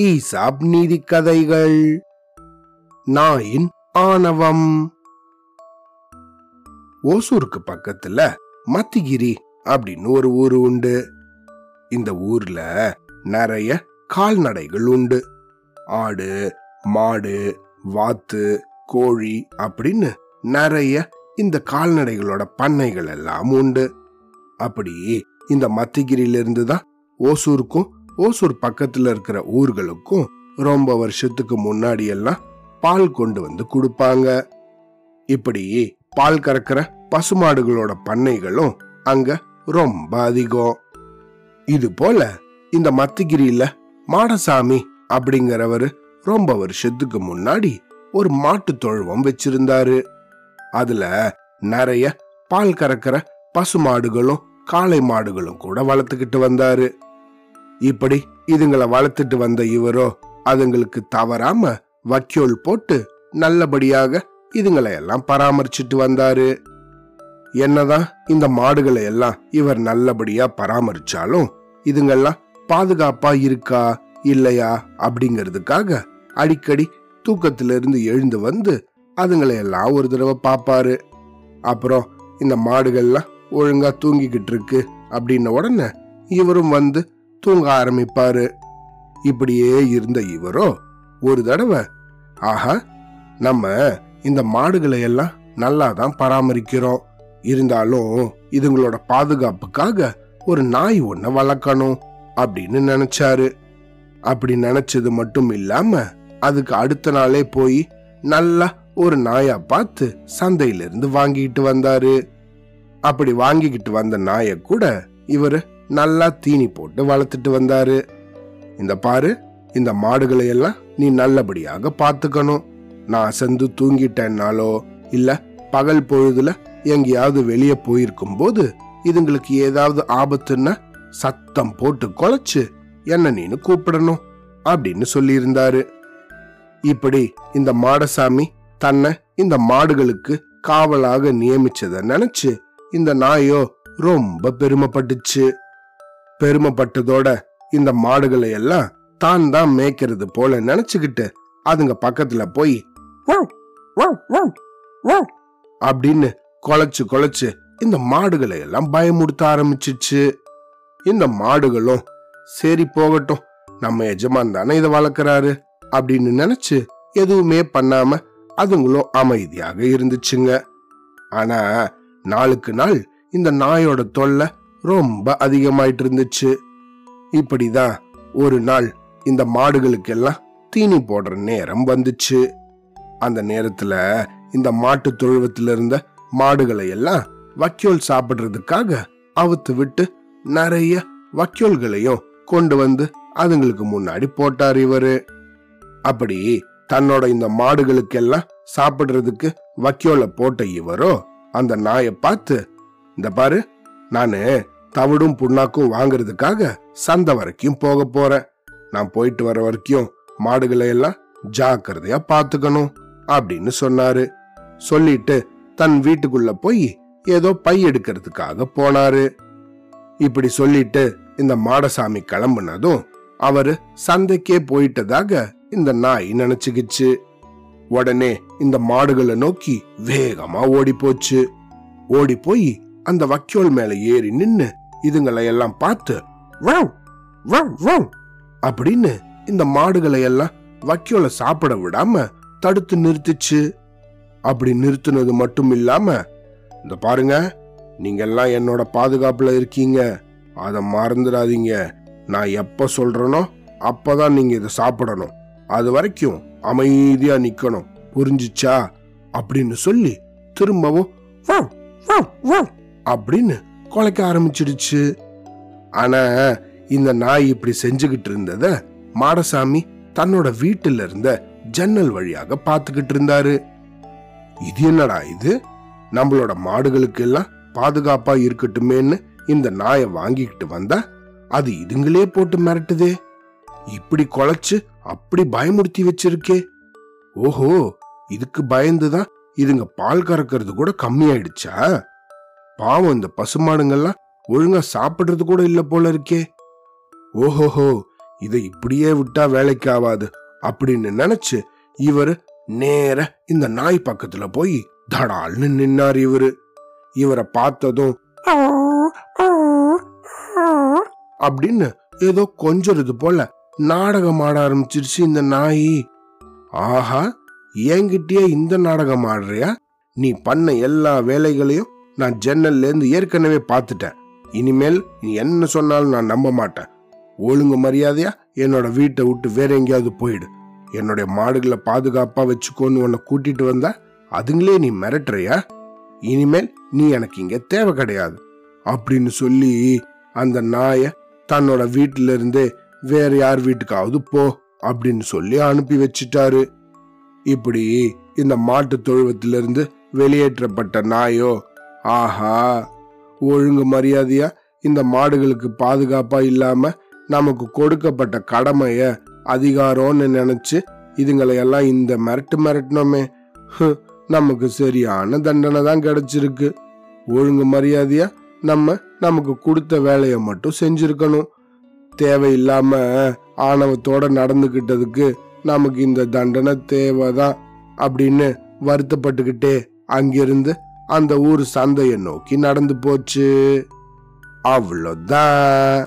ESAB நீதி கதைகள். நாயின் ஆணவம். ஓசூருக்கு பக்கத்துல மத்திகிரி அப்படின்னு ஒரு ஊர் உண்டு. இந்த ஊர்ல நிறைய கால்நடைகள் உண்டு. ஆடு மாடு வாத்து கோழி அப்படின்னு நிறைய இந்த கால்நடைகளோட பண்ணைகள் எல்லாம் உண்டு. அப்படி இந்த மத்திகிரியிலிருந்து தான் ஓசூருக்கும் ஓசூர் பக்கத்துல இருக்கிற ஊர்களுக்கும் ரொம்ப வருஷத்துக்கு முன்னாடி எல்லாம் பால் கொண்டு வந்து கொடுப்பாங்க. இப்படி பால் கறக்கிற பசுமாடுகளோட பண்ணைகளும் அங்க ரொம்ப அதிகம். இது போல இந்த மத்திகிரியில மாடசாமி அப்படிங்கிறவர் ரொம்ப வருஷத்துக்கு முன்னாடி ஒரு மாட்டு தொழுவம் வச்சிருந்தாரு. அதுல நிறைய பால் கறக்கிற பசுமாடுகளும் காளை மாடுகளும் கூட வளர்த்துக்கிட்டு வந்தாரு. இப்படி இதுங்களை வளர்த்துட்டு வந்த இவரோ அதுங்களுக்கு தவறாம வக்கியோல் போட்டு நல்லபடியாக இதுங்களை எல்லாம் பராமரிச்சுட்டு வந்தாரு. என்னதான் இந்த மாடுகளை எல்லாம் இவர் நல்லபடியா பராமரிச்சாலும் இதுங்கெல்லாம் பாதுகாப்பா இருக்கா இல்லையா அப்படிங்கிறதுக்காக அடிக்கடி தூக்கத்திலிருந்து எழுந்து வந்து அதுங்களை எல்லாம் ஒரு தடவை பார்ப்பாரு அப்புறம் இந்த மாடுகள்லாம் ஒழுங்கா தூங்கிக்கிட்டு இருக்கு அப்படின்ன உடனே இவரும் வந்து தூங்க ஆரம்பிப்பாரு. இப்படியே இருந்த இவரோ ஒரு தடவை ஆஹா நம்ம இந்த மாடுகளை எல்லாம் நல்லா தான் பராமரிக்கிறோம். இருந்தாலும் இதுங்களோட பாதுகாப்புக்காக ஒரு நாய் ஒன்ன வளர்க்கணும் அப்படின்னு நினைச்சாரு. அப்படி நினைச்சது மட்டும் இல்லாம அதுக்கு அடுத்த நாளே போய் நல்லா ஒரு நாயா பார்த்து சந்தையிலிருந்து வாங்கிட்டு வந்தாரு. அப்படி வாங்கிக்கிட்டு வந்த நாயை கூட இவர் நல்லா தீனி போட்டு வளர்த்துட்டு வந்தாரு. இந்த பாரு இந்த மாடுகளை எல்லாம் நீ நல்லபடியாக பார்த்துக்கணும். நான் அசந்து தூங்கிட்டேன்னாலோ இல்ல பகல் பொழுதுல எங்கேயாவது வெளியே போயிருக்கும் போது இதுங்களுக்கு ஏதாவது ஆபத்துன்னா சத்தம் போட்டு கொலைச்சு என்ன நீனு கூப்பிடணும் அப்படின்னு சொல்லியிருந்தாரு. இப்படி இந்த மாடசாமி தன்னை இந்த மாடுகளுக்கு காவலாக நியமிச்சதை நினைச்சு இந்த நாயோ ரொம்ப பெருமைப்பட்டுச்சு. பெருமைப்பட்டதோட இந்த மாடுகளை எல்லாம் தான் தான் மேய்க்கிறது போல நினைச்சுக்கிட்டு அதுங்க பக்கத்துல போய் அப்படின்னு கொலைச்சு கொலைச்சு இந்த மாடுகளை எல்லாம் பயமுடுத்த ஆரம்பிச்சிச்சு. இந்த மாடுகளும் சரி போகட்டும் நம்ம எஜமான் தானே இதை வளர்க்கறாரு அப்படின்னு நினைச்சு எதுவுமே பண்ணாம அதுங்களும் அமைதியாக இருந்துச்சுங்க. ஆனா நாளுக்கு நாள் இந்த நாயோட தொல்லை ரொம்ப அதிகமாயிட்டு இருந்துச்சு இப்படிதான் ஒரு நாள் இந்த மாடுகளுக்கெல்லாம் தீனி போடுற நேரம் வந்துச்சு. அந்த நேரத்துல இந்த மாட்டு தொழுவத்துல இருந்த மாடுகளை எல்லாம் வக்கியோல் சாப்பிடுறதுக்காக அவுத்து விட்டு நிறைய வக்கியோல்களையும் கொண்டு வந்து அதுங்களுக்கு முன்னாடி போட்டார் இவரு. அப்படி தன்னோட இந்த மாடுகளுக்கெல்லாம் சாப்பிடுறதுக்கு வக்கியோல போட்ட இவரோ அந்த நாயை பார்த்து இந்த பாரு நானு தவிடும் புண்ணாக்கும் வாங்குறதுக்காக சந்தை வரைக்கும் போக போறேன். நான் போயிட்டு வர வரைக்கும் மாடுகளை எல்லாம் ஜாக்கிரதையா பாத்துக்கணும் அப்படின்னு சொன்னாரு. சொல்லிட்டு தன் வீட்டுக்குள்ள போய் ஏதோ பை எடுக்கிறதுக்காக போனாரு. இப்படி சொல்லிட்டு இந்த மாடசாமி கிளம்புனதும் அவரு சந்தைக்கே போயிட்டதாக இந்த நாய் நினைச்சுக்கிச்சு. உடனே இந்த மாடுகளை நோக்கி வேகமா ஓடி போச்சு ஓடி போய் அந்த வக்கியோல் மேல ஏறி நின்னு இதுங்களை எல்லாம் பார்த்து "வவ், வவ், வவ்" அப்படின்னு இந்த மாடுகளை எல்லாம் வக்கியோல சாப்பிட விடாம தடுத்து நிறுத்துச்சு. அப்படி நிறுத்துனது மட்டும் இல்லாம இந்த பாருங்க நீங்க எல்லாம் என்னோட பாதுகாப்புல இருக்கீங்க. அதை மறந்துடாதீங்க. நான் எப்ப சொல்றேனோ அப்பதான் நீங்க இதை சாப்பிடணும். அது வரைக்கும் அமைதியா நிக்கணும். புரிஞ்சுச்சா? அப்படின்னு சொல்லி திரும்பவும் அப்படின்னு குலைக்க ஆரம்பிச்சிடுச்சு. ஆனா இந்த நாய் இப்படி செஞ்சுகிட்டு இருந்தத மாடசாமி தன்னோட வீட்டுல இருந்த ஜன்னல் வழியாக பார்த்துக்கிட்டு இருந்தாரு. இது என்னடா இது? நம்மளோட மாடுகளுக்கு எல்லாம் பாதுகாப்பா இருக்கட்டுமேன்னு இந்த நாயை வாங்கிக்கிட்டு வந்தா அது இதுங்களே போட்டு மிரட்டுதே இப்படி கொலைச்சு அப்படி பயமுறுத்தி வச்சிருக்கே. ஓஹோ இதுக்கு பயந்துதான் இதுங்க பால் கறக்கிறது கூட கம்மியாயிடுச்சா? பாவம் இந்த பசுமாடுங்கள்லாம் ஒழுங்கா சாப்பிடுறது கூட இல்ல போல இருக்கே. ஓஹோஹோ இதை இப்படியே விட்டா வேலைக்கு ஆகாது அப்படின்னு நினைச்சு இவரு நேர இந்த நாய் பக்கத்துல போய் தடால்னு நின்னார் இவரு. இவரை பார்த்ததும் அப்படின்னு ஏதோ கொஞ்சறது போல நாடகம் ஆட ஆரம்பிச்சிருச்சு இந்த நாய். ஆஹா என்கிட்டயே இந்த நாடகம் ஆடுறியா? நீ பண்ண எல்லா வேலைகளையும் நான் ஜன்னல்ல இருந்து ஏற்கனவே பார்த்துட்டேன். இனிமேல் நீ என்ன சொன்னாலும் நான் நம்ப மாட்டேன். ஒழுங்கு மரியாதையா? என்னோட வீட்டை விட்டு வேற எங்கேயாவது போயிடு. என்னுடைய மாடுகளை பாதுகாப்பா வச்சுக்கோன்னு உன்னை கூட்டிட்டு வந்தா அதுங்களே நீ மிரட்டுறியா? இனிமேல் நீ எனக்கு இங்க தேவை கிடையாது. அப்படின்னு சொல்லி அந்த நாயை தன்னோட வீட்டுல இருந்தே வேற யார் வீட்டுக்காவது போ அப்படின்னு சொல்லி அனுப்பி வச்சிட்டாரு. இப்படி இந்த மாட்டு தொழுவத்திலிருந்து வெளியேற்றப்பட்ட நாயோ ஆஹா ஒழுங்கு மரியாதையா இந்த மாடுகளுக்கு பாதுகாப்பா இல்லாம நமக்கு கொடுக்கப்பட்ட கடமைய அதிகாரம்னு நினைச்சு இதுங்களையெல்லாம் இந்த மிரட்டு மிரட்டினோமே. நமக்கு சரியான தண்டனை தான் கிடைச்சிருக்கு. ஒழுங்கு மரியாதையா நம்ம நமக்கு கொடுத்த வேலையை மட்டும் செஞ்சிருக்கணும். தேவையில்லாம ஆணவத்தோட நடந்துகிட்டதுக்கு நமக்கு இந்த தண்டனை தேவைதான் அப்படின்னு வருத்தப்பட்டுக்கிட்டே அங்கிருந்து அந்த ஊர் சந்தையை நோக்கி நடந்து போச்சு. அவ்வளோதான்